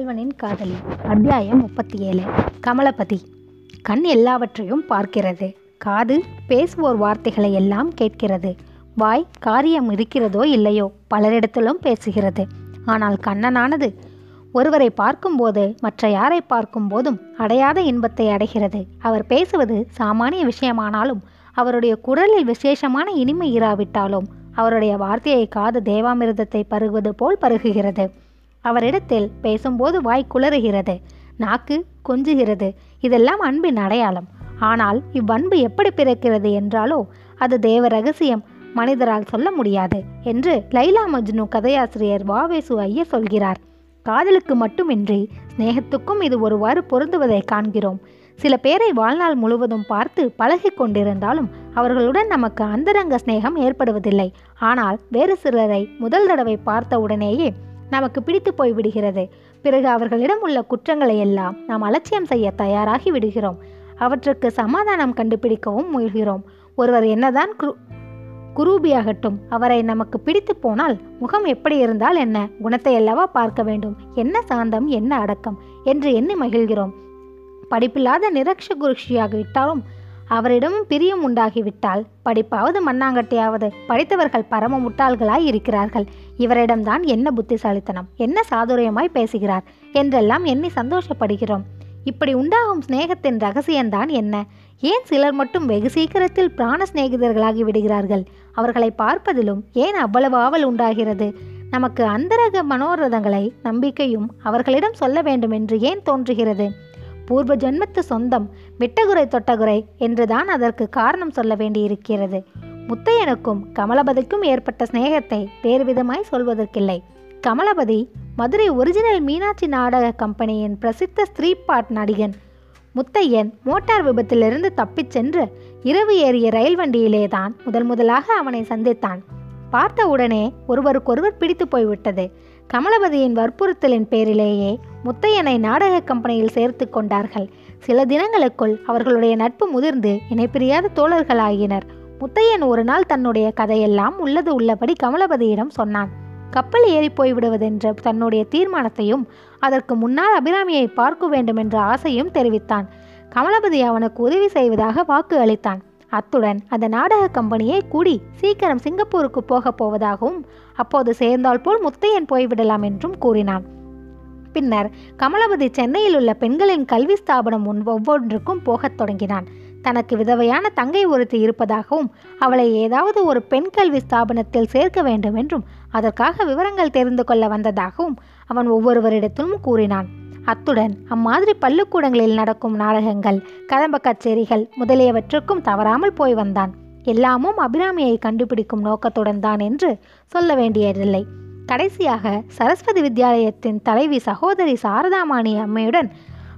புதல்வனின் காதலி. அத்தியாயம் முப்பத்தி ஏழு கமலபதி. கண் எல்லாவற்றையும் பார்க்கிறது. காது பேசுவோர் வார்த்தைகளை எல்லாம் கேட்கிறது. வாய் காரியம் இருக்கிறதோ இல்லையோ பலரிடத்திலும் பேசுகிறது. ஆனால் கண்ணனானது ஒருவரை பார்க்கும்போது மற்ற யாரை பார்க்கும் போதும் அடையாத இன்பத்தை அடைகிறது. அவர் பேசுவது சாமானிய விஷயமானாலும் அவருடைய குரலில் விசேஷமான இனிமை இராவிட்டாலும் அவருடைய வார்த்தையை காது தேவாமிர்தத்தை பருகுவது போல் பருகுகிறது. அவரிடத்தில் பேசும்போது வாய் குளறுகிறது நாக்கு கொஞ்சுகிறது. இதெல்லாம் அன்பின் அடையாளம். ஆனால் இவ்வன்பு எப்படி பிறக்கிறது என்றாலோ அது தேவ ரகசியம். மனிதரால் சொல்ல முடியாது என்று லைலா மஜ்னு கதையாசிரியர் வாவேசு ஐயர் சொல்கிறார். காதலுக்கு மட்டுமின்றி சிநேகத்துக்கும் இது ஒருவாறு பொருந்துவதை காண்கிறோம். சில பேரை வாழ்நாள் முழுவதும் பார்த்து பழகி கொண்டிருந்தாலும் அவர்களுடன் நமக்கு அந்தரங்க சிநேகம் ஏற்படுவதில்லை. ஆனால் வேறு சிலரை முதல் தடவை பார்த்த உடனேயே நமக்கு பிடித்து போய் விடுகிறது. பிறகு அவர்களிடம் உள்ள குற்றங்களை எல்லாம் நாம் அலட்சியம் செய்ய தயாராகி விடுகிறோம். அவற்றுக்கு சமாதானம் கண்டுபிடிக்கவும் முயல்கிறோம். ஒருவர் என்னதான் குரு குரூபியாகட்டும் அவரை நமக்கு பிடித்து போனால் முகம் எப்படி இருந்தால் என்ன? குணத்தை அல்லவா பார்க்க வேண்டும்? என்ன சாந்தம்? என்ன அடக்கம்? என்று எண்ணி மகிழ்கிறோம். படிப்பில்லாத நிரக்ஷ குருஷியாகிவிட்டாலும் அவரிடமும் பிரியம் உண்டாகிவிட்டால் படிப்பாவது மண்ணாங்கட்டியாவது. படித்தவர்கள் பரம முட்டாள்களாய் இருக்கிறார்கள். இவரிடம்தான் என்ன புத்திசாலித்தனம் என்ன சாதுரியமாய் பேசுகிறார் என்றெல்லாம் எண்ணி சந்தோஷப்படுகிறோம். இப்படி உண்டாகும் சிநேகத்தின் ரகசியம்தான் என்ன? ஏன் சிலர் மட்டும் வெகு சீக்கிரத்தில் பிராண சிநேகிதர்களாகி விடுகிறார்கள்? அவர்களை பார்ப்பதிலும் ஏன் அவ்வளவு ஆவல் உண்டாகிறது? நமக்கு அந்தரக மனோரதங்களை நம்பிக்கையும் அவர்களிடம் சொல்ல வேண்டும் என்று ஏன் தோன்றுகிறது? பூர்வ ஜென்மத்து சொந்தம் விட்டகுறை தொட்டகுறை என்றுதான் அதற்கு காரணம் சொல்ல வேண்டியிருக்கிறது. முத்தையனுக்கும் கமலபதிக்கும் ஏற்பட்ட சிநேகத்தை வேறு விதமாய் சொல்வதற்கில்லை. கமலபதி மதுரை ஒரிஜினல் மீனாட்சி நாடக கம்பெனியின் பிரசித்த ஸ்திரீ பாட் நடிகன். முத்தையன் மோட்டார் விபத்திலிருந்து தப்பிச் சென்று இரவு ஏறிய ரயில் வண்டியிலே தான் முதல் முதலாக அவனை சந்தித்தான். பார்த்த உடனே ஒருவருக்கொருவர் பிடித்து போய்விட்டது. கமலபதியின் வற்புறுத்தலின் பேரிலேயே முத்தையனை நாடக கம்பெனியில் சேர்த்து கொண்டார்கள். சில தினங்களுக்குள் அவர்களுடைய நட்பு முதிர்ந்து இணைப்பிரியாத தோழர்களாகினர் முத்தையன் ஒரு நாள் தன்னுடைய கதையெல்லாம் உள்ளது உள்ளபடி கமலபதியிடம் சொன்னான். கப்பல் ஏறி போய்விடுவதென்ற தன்னுடைய தீர்மானத்தையும் அதற்கு முன்னால் அபிராமியை பார்க்க வேண்டும் என்ற ஆசையும் தெரிவித்தான். கமலபதி அவனுக்கு உதவி செய்வதாக வாக்கு அளித்தான். அத்துடன் அந்த நாடக கம்பெனியை கூடி சீக்கிரம் சிங்கப்பூருக்கு போகப் போவதாகவும் அப்போது சேர்ந்தால் போல் முத்தையன் போய்விடலாம் என்றும் கூறினான். பின்னர் கமலபதி சென்னையில் உள்ள பெண்களின் கல்வி ஸ்தாபனம் முன் ஒவ்வொன்றுக்கும் போகத் தொடங்கினான். தனக்கு விதவையான தங்கை ஒருத்தி இருப்பதாகவும் அவளை ஏதாவது ஒரு பெண் கல்வி ஸ்தாபனத்தில் சேர்க்க வேண்டும் என்றும் அதற்காக விவரங்கள் தெரிந்து கொள்ள வந்ததாகவும் அவன் ஒவ்வொருவரிடத்திலும் கூறினான். அத்துடன் அம்மாதிரி பள்ளிக்கூடங்களில் நடக்கும் நாடகங்கள் கதம்ப கச்சேரிகள் முதலியவற்றுக்கும் தவறாமல் போய் வந்தான். எல்லாமும் அபிராமியை கண்டுபிடிக்கும் நோக்கத்துடன் தான் என்று சொல்ல வேண்டியதில்லை. கடைசியாக சரஸ்வதி வித்யாலயத்தின் தலைவி சகோதரி சாரதாமாணி அம்மையுடன்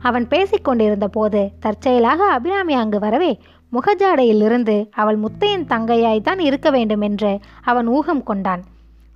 அவன் பேசிக்கொண்டிருந்த போது தற்செயலாக அபிராமி அங்கு வரவே முகஜாடையிலிருந்து அவள் முத்தையின் தங்கையாய்தான் இருக்க வேண்டும் என்று அவன் ஊகம் கொண்டான்.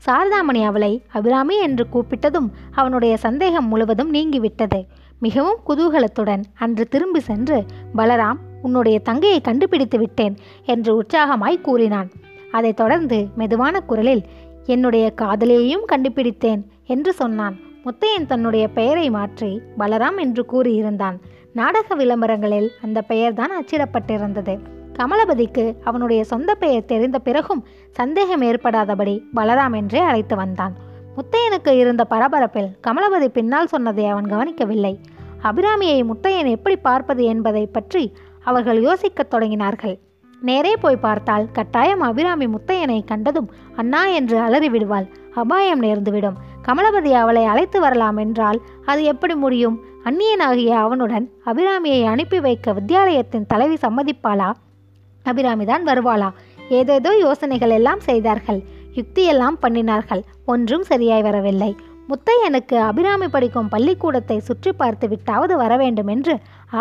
சாரதாமணி அவளை அபிராமி என்று கூப்பிட்டதும் அவனுடைய சந்தேகம் முழுவதும் நீங்கிவிட்டது. மிகவும் குதூகலத்துடன் அன்று திரும்பி சென்று பலராம் உன்னுடைய தங்கையை கண்டுபிடித்து விட்டேன் என்று உற்சாகமாய் கூறினான். அதைத் தொடர்ந்து மெதுவான குரலில் என்னுடைய காதலியையும் கண்டுபிடித்தேன் என்று சொன்னான். முத்தையன் தன்னுடைய பெயரை மாற்றி பலராம் என்று கூறியிருந்தான். நாடக விளம்பரங்களில் அந்த பெயர்தான் அச்சிடப்பட்டிருந்தது. கமலபதிக்கு அவனுடைய சொந்த பெயர் தெரிந்த பிறகும் சந்தேகம் ஏற்படாதபடி பலராம் என்றே அழைத்து வந்தான். முத்தையனுக்கு இருந்த பரபரப்பில் கமலபதி பின்னால் சொன்னதை அவன் கவனிக்கவில்லை. அபிராமியை முத்தையன் எப்படி பார்ப்பது என்பதை பற்றி அவர்கள் யோசிக்கத் தொடங்கினார்கள். நேரே போய் பார்த்தால் கட்டாயம் அபிராமி முத்தையனை கண்டதும் அண்ணா என்று அலறி விடுவாள் அபாயம் நேர்ந்துவிடும். கமலபதி அவளை அழைத்து வரலாம் என்றால் அது எப்படி முடியும்? அந்நியனாகிய அவனுடன் அபிராமியை அனுப்பி வைக்க வித்தியாலயத்தின் தலைவி சம்மதிப்பாளா? அபிராமிதான் வருவாளா? ஏதேதோ யோசனைகள் எல்லாம் செய்தார்கள். யுக்தியெல்லாம் பண்ணினார்கள். ஒன்றும் சரியாய் வரவில்லை. முத்தையனுக்கு அபிராமி படிக்கும் பள்ளிக்கூடத்தை சுற்றி பார்த்து விட்டாவது வர வேண்டும் என்று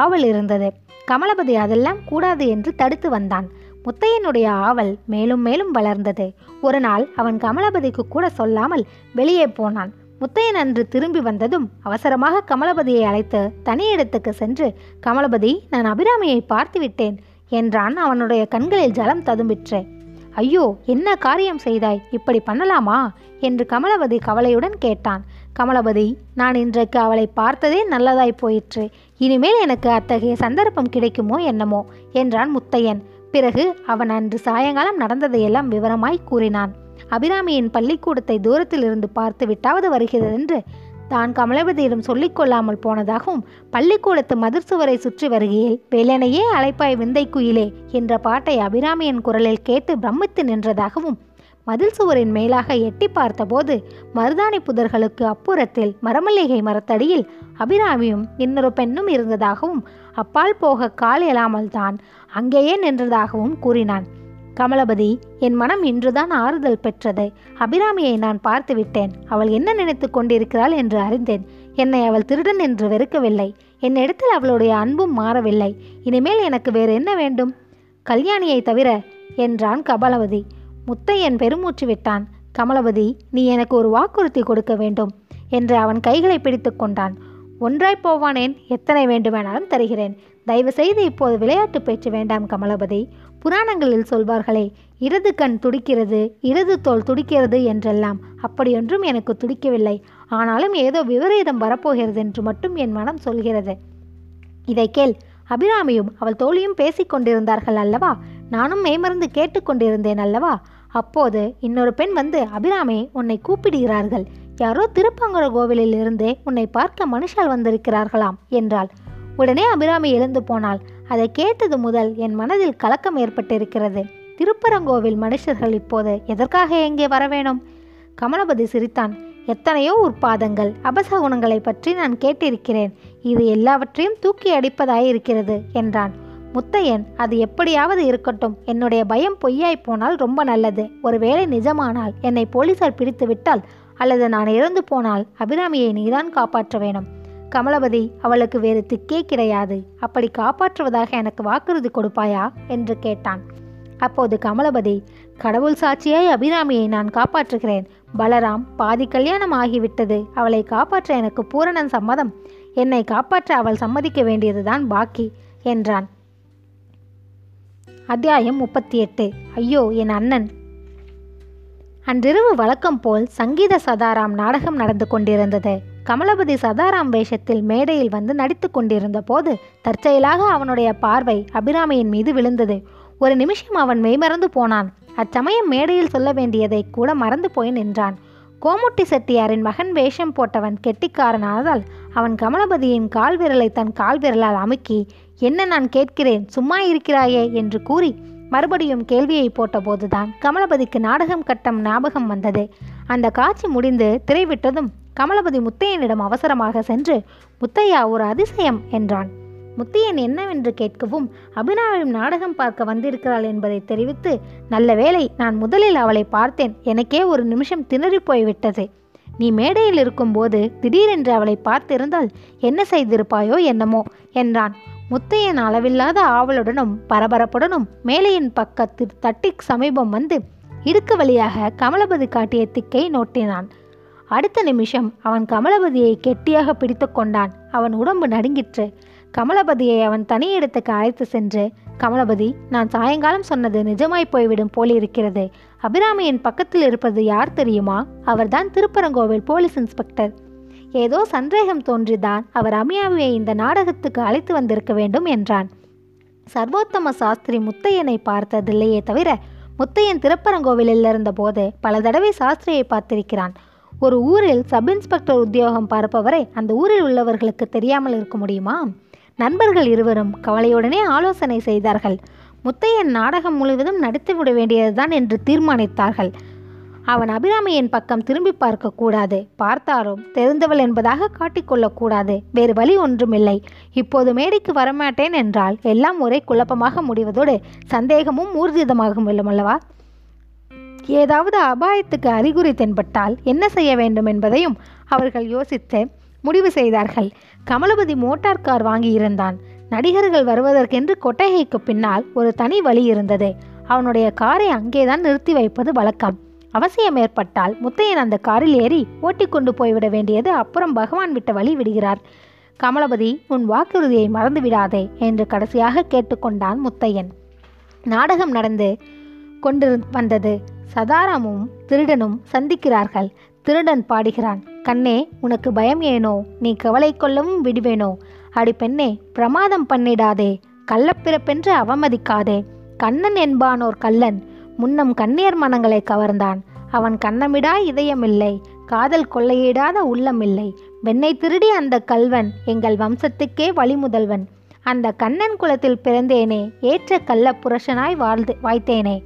ஆவல் இருந்தது. கமலபதி அதெல்லாம் கூடாது என்று தடுத்து வந்தான். முத்தையனுடைய ஆவல் மேலும் மேலும் வளர்ந்தது. ஒரு நாள் அவன் கமலபதிக்கு கூட சொல்லாமல் வெளியே போனான். முத்தையன் அன்று திரும்பி வந்ததும் அவசரமாக கமலபதியை அழைத்து தனி இடத்துக்கு சென்று கமலபதி நான் அபிராமியை பார்த்து விட்டேன். என்றான் அவனுடைய கண்களில் ஜலம் ததும்பிற்று. ஐயோ என்ன காரியம் செய்தாய்? இப்படி பண்ணலாமா? என்று கமலபதி கவலையுடன் கேட்டான். கமலபதி நான் இன்றைக்கு அவளை பார்த்ததே நல்லதாய் போயிற்று. இனிமேல் எனக்கு அத்தகைய சந்தர்ப்பம் கிடைக்குமோ என்னமோ? என்றான் முத்தையன். பிறகு அவன் அன்று சாயங்காலம் நடந்ததையெல்லாம் விவரமாய் கூறினான். அபிராமியின் பள்ளிக்கூடத்தை தூரத்தில் இருந்து பார்த்து விட்டாவது வருகிறதென்று தான் கமலபதியிடம் சொல்லிக்கொள்ளாமல் போனதாகவும் பள்ளிக்கூடத்து மதிர் சுவரை சுற்றி வருகையில் வேலனையே அழைப்பாய் விந்தை குயிலே என்ற பாட்டை அபிராமியின் குரலில் கேட்டு பிரமித்து நின்றதாகவும் மதில் சுவரின் மேலாக எட்டி பார்த்தபோது மருதாணி புதர்களுக்கு அப்புறத்தில் மரமல்லிகை மரத்தடியில் அபிராமியும் இன்னொரு பெண்ணும் இருந்ததாகவும் அப்பால் போக கால் எழாமல் தான் அங்கேயே நின்றதாகவும் கூறினான். கமலபதி என் மனம் இன்றுதான் ஆறுதல் பெற்றது. அபிராமியை நான் பார்த்து விட்டேன் அவள் என்ன நினைத்து கொண்டிருக்கிறாள் என்று அறிந்தேன். என்னை அவள் திருடன் என்று வெறுக்கவில்லை. என்னிடத்தில் அவளுடைய அன்பும் மாறவில்லை. இனிமேல் எனக்கு வேறு என்ன வேண்டும்? கல்யாணியை தவிர என்றான் கமலவதி முத்தையன் பெருமூச்சு விட்டான். கமலபதி நீ எனக்கு ஒரு வாக்குறுதி கொடுக்க வேண்டும் என்று அவன் கைகளை பிடித்து கொண்டான். ஒன்றாய் போவானேன் எத்தனை வேண்டுமானாலும் தருகிறேன். தயவு செய்து இப்போது விளையாட்டு பேச்சு வேண்டாம் கமலபதி. புராணங்களில் சொல்வார்களே இடது கண் துடிக்கிறது இடது தோல் துடிக்கிறது என்றெல்லாம். அப்படியொன்றும் எனக்கு துடிக்கவில்லை. ஆனாலும் ஏதோ விபரீதம் வரப்போகிறது என்று மட்டும் என் மனம் சொல்கிறது. இதை கேள் அபிராமியும் அவள் தோழியும் பேசிக் கொண்டிருந்தார்கள் அல்லவா? நானும் மேமறந்து கேட்டுக்கொண்டிருந்தேன் அல்லவா? அப்போது இன்னொரு பெண் வந்து அபிராமே உன்னை கூப்பிடுகிறார்கள். யாரோ திருப்பங்குற கோவிலில் இருந்து உன்னை பார்க்க மனுஷால் வந்திருக்கிறார்களாம் என்றாள். உடனே அபிராமி எழுந்து போனாள். அதை கேட்டது முதல் என் மனதில் கலக்கம் ஏற்பட்டிருக்கிறது. திருப்பரங்கோவில் மனுஷர்கள் இப்போது எதற்காக எங்கே வரவேணும் கமலபதி சிரித்தான். எத்தனையோ உற்பாதங்கள் அபசகுணங்களை பற்றி நான் கேட்டிருக்கிறேன். இது எல்லாவற்றையும் தூக்கி அடிப்பதாயிருக்கிறது என்றான். முத்தையன் அது எப்படியாவது இருக்கட்டும். என்னுடைய பயம் பொய்யாய் போனால் ரொம்ப நல்லது. ஒருவேளை நிஜமானால் என்னை போலீசார் பிடித்து விட்டால் அல்லது நான் இறந்து போனால் அபிராமியை நீதான் காப்பாற்ற வேணும். கமலபதி அவளுக்கு வேறு திக்கே கிடையாது. அப்படி காப்பாற்றுவதாக எனக்கு வாக்குறுதி கொடுப்பாயா? என்று கேட்டான். அப்போது கமலபதி கடவுள் சாட்சியாய் அபிராமியை நான் காப்பாற்றுகிறேன். பலராம் பாதி கல்யாணம் ஆகிவிட்டது. அவளை காப்பாற்ற எனக்கு பூரணன் சம்மதம். என்னை காப்பாற்ற அவள் சம்மதிக்க வேண்டியதுதான் பாக்கி என்றான். அத்தியாயம் முப்பத்தி எட்டு. ஐயோ என் அண்ணன். அன்றிரவு வழக்கம் போல் சங்கீத சதாராம் நாடகம் நடந்து கொண்டிருந்தது. கமலபதி சதாராம் வேஷத்தில் மேடையில் வந்து நடித்து கொண்டிருந்த போது தற்செயலாக அவனுடைய பார்வை அபிராமியின் மீது விழுந்தது. ஒரு நிமிஷம் அவன் மெய்மறந்து போனான். அச்சமயம் மேடையில் சொல்ல வேண்டியதை கூட மறந்து போய் நின்றான். கோமுட்டி செட்டியாரின் மகன் வேஷம் போட்டவன் கெட்டிக்காரனானதால் அவன் கமலபதியின் கால் விரலை தன் கால் விரலால் அமுக்கி என்ன நான் கேட்கிறேன்? சும்மா இருக்கிறாயே? என்று கூறி மறுபடியும் கேள்வியை போட்டபோதுதான் கமலபதிக்கு நாடகம் கட்டம் ஞாபகம் வந்தது. அந்த காட்சி முடிந்து திரைவிட்டதும் கமலபதி முத்தையனிடம் அவசரமாக சென்று முத்தையா ஒரு அதிசயம்! என்றான். முத்தையன் என்னவென்று கேட்கவும் அபிநாவின் நாடகம் பார்க்க வந்திருக்கிறாள் என்பதை தெரிவித்து நல்ல வேளை நான் முதலில் அவளை பார்த்தேன். எனக்கே ஒரு நிமிஷம் திணறி போய்விட்டது. நீ மேடையில் இருக்கும்போது திடீரென்று அவளை பார்த்திருந்தால் என்ன செய்திருப்பாயோ என்னமோ என்றான். முத்தையன் அளவில்லாத ஆவலுடனும் பரபரப்புடனும் மேலையின் பக்கத்தில் தட்டி சமீபம் வந்து இடுக்கு வழியாக கமலபதி காட்டிய திக்கை நோட்டினான். அடுத்த நிமிஷம் அவன் கமலபதியை கெட்டியாக பிடித்து கொண்டான். அவன் உடம்பு நடுங்கிற்று. கமலபதியை அவன் தனி இடத்துக்கு அழைத்து சென்று கமலபதி நான் சாயங்காலம் சொன்னது நிஜமாய் போய்விடும் போலிருக்கிறது. அபிராமியின் பக்கத்தில் இருப்பது யார் தெரியுமா? அவர்தான் திருப்பரங்கோவில் போலீஸ் இன்ஸ்பெக்டர். ஏதோ சந்தேகம் தோன்றிதான் அவர் அமியாவியை இந்த நாடகத்துக்கு அழைத்து வந்திருக்க வேண்டும் என்றான். சர்வோத்தம சாஸ்திரி முத்தையனை பார்த்ததில்லையே தவிர முத்தையன் திருப்பரங்கோவிலில் இருந்தபோது பல தடவை சாஸ்திரியை பார்த்திருக்கிறான். ஒரு ஊரில் சப் இன்ஸ்பெக்டர் உத்தியோகம் பார்ப்பவரை அந்த ஊரில் உள்ளவர்களுக்கு தெரியாமல் இருக்க முடியுமா? நண்பர்கள் இருவரும் கவலையுடனே ஆலோசனை செய்தார்கள். முத்தையன் நாடகம் முழுவதும் நடித்து விட வேண்டியதுதான் என்று தீர்மானித்தார்கள். அவன் அபிராமியின் பக்கம் திரும்பி பார்க்கக்கூடாது பார்த்தாலும் தெரிந்தவள் என்பதாக காட்டிக்கொள்ளக்கூடாது வேறு வழி ஒன்றுமில்லை. இப்போது மேடைக்கு வரமாட்டேன் என்றால் எல்லாம் ஒரே குழப்பமாக முடிவதோடு சந்தேகமும் ஊர்ஜிதமாகும் அல்லவா ஏதாவது அபாயத்துக்கு அறிகுறி தென்பட்டால் என்ன செய்ய வேண்டும் என்பதையும் அவர்கள் யோசித்து முடிவு செய்தார்கள். கமலபதி மோட்டார் கார் வாங்கியிருந்தான் நடிகர்கள் வருவதற்கென்று கொட்டகைக்கு பின்னால் ஒரு தனி வழி இருந்தது. அவனுடைய காரை அங்கேதான் நிறுத்தி வைப்பது வழக்கம். அவசியம் ஏற்பட்டால் முத்தையன் அந்த காரில் ஏறி ஓட்டி கொண்டு போய்விட வேண்டியது அப்புறம் பகவான் விட்ட வழி விடுகிறார். கமலபதி உன் வாக்குறுதியை மறந்து விடாதே என்று கடைசியாக கேட்டுக்கொண்டான் முத்தையன். நாடகம் நடந்து கொண்டு வந்தது. சதாராமும் திருடனும் சந்திக்கிறார்கள். திருடன் பாடுகிறான் கண்ணே உனக்கு பயம் ஏனோ? நீ கவலை கொள்ளவும் விடுவேனோ? அடி பெண்ணே பிரமாதம் பண்ணிடாதே. கள்ளப்பிறப்பென்று அவமதிக்காதே. கண்ணன் என்பானோர் கள்ளன். முன்னம் கண்ணீர் மனங்களை கவர்ந்தான். அவன் கண்ணமிடா இதயமில்லை காதல் கொள்ளையிடாத உள்ளமில்லை வெண்ணை திருடி அந்த கல்வன் எங்கள் வம்சத்துக்கே வழிமுதல்வன். அந்த கண்ணன் குலத்தில் பிறந்தேனே ஏற்ற கள்ள புருஷனாய் வாழ்ந்து வாய்த்தேனே.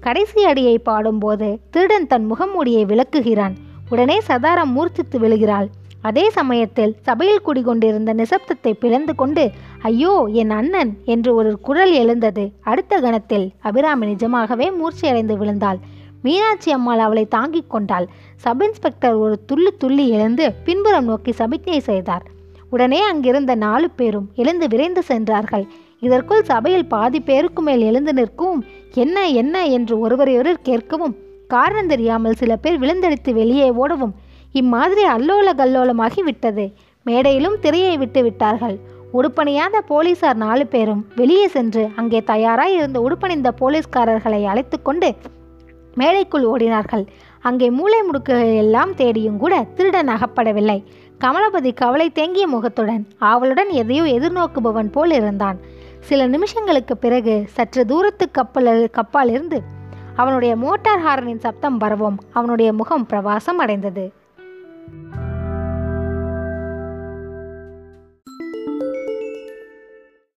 கடைசி அடியை பாடும்போது திருடன் தன் முகமூடியை விளக்குகிறான். உடனே சதாரம் மூர்ச்சித்து விழுகிறாள். அதே சமயத்தில் சபையில் குடிகொண்டிருந்த நிசப்தத்தை பிளந்து கொண்டு ஐயோ என் அண்ணன்! என்று ஒரு குரல் எழுந்தது. அடுத்த கணத்தில் அபிராமி நிஜமாகவே மூர்ச்சியடைந்து விழுந்தாள். மீனாட்சி அம்மாள் அவளை தாங்கிக் கொண்டாள். சப் இன்ஸ்பெக்டர் ஒரு துள்ளி துள்ளி எழுந்து பின்புறம் நோக்கி சமிக்ஞை செய்தார். உடனே அங்கிருந்த நாலு பேரும் எழுந்து விரைந்து சென்றார்கள். இதற்குள் சபையில் பாதி பேருக்கு மேல் எழுந்து நிற்கவும் என்ன என்ன? என்று ஒருவரையொருவர் கேட்கவும் காரணம் தெரியாமல் சில பேர் விழுந்தடித்து வெளியே ஓடவும் இம்மாதிரி அல்லோல கல்லோலமாகி விட்டது. மேடையிலும் திரையை விட்டு விட்டார்கள். உடுப்பணியாத போலீசார் நாலு பேரும் வெளியே சென்று அங்கே தயாராய் இருந்த உடுப்பணிந்த போலீஸ்காரர்களை அழைத்து கொண்டு மேடைக்குள் ஓடினார்கள். அங்கே மூளை முடுக்குகள் எல்லாம் தேடியும் கூட திருடன் அகப்படவில்லை. கமலபதி கவலை தேங்கிய முகத்துடன் ஆவலுடன் எதையோ எதிர்நோக்குபவன் போல் இருந்தான். சில நிமிஷங்களுக்கு பிறகு சற்று தூரத்து கப்பல் கப்பாலிருந்து அவனுடைய மோட்டார் ஹாரனின் சப்தம் வரவும் அவனுடைய முகம் பிரவாசம் அடைந்தது. Bye.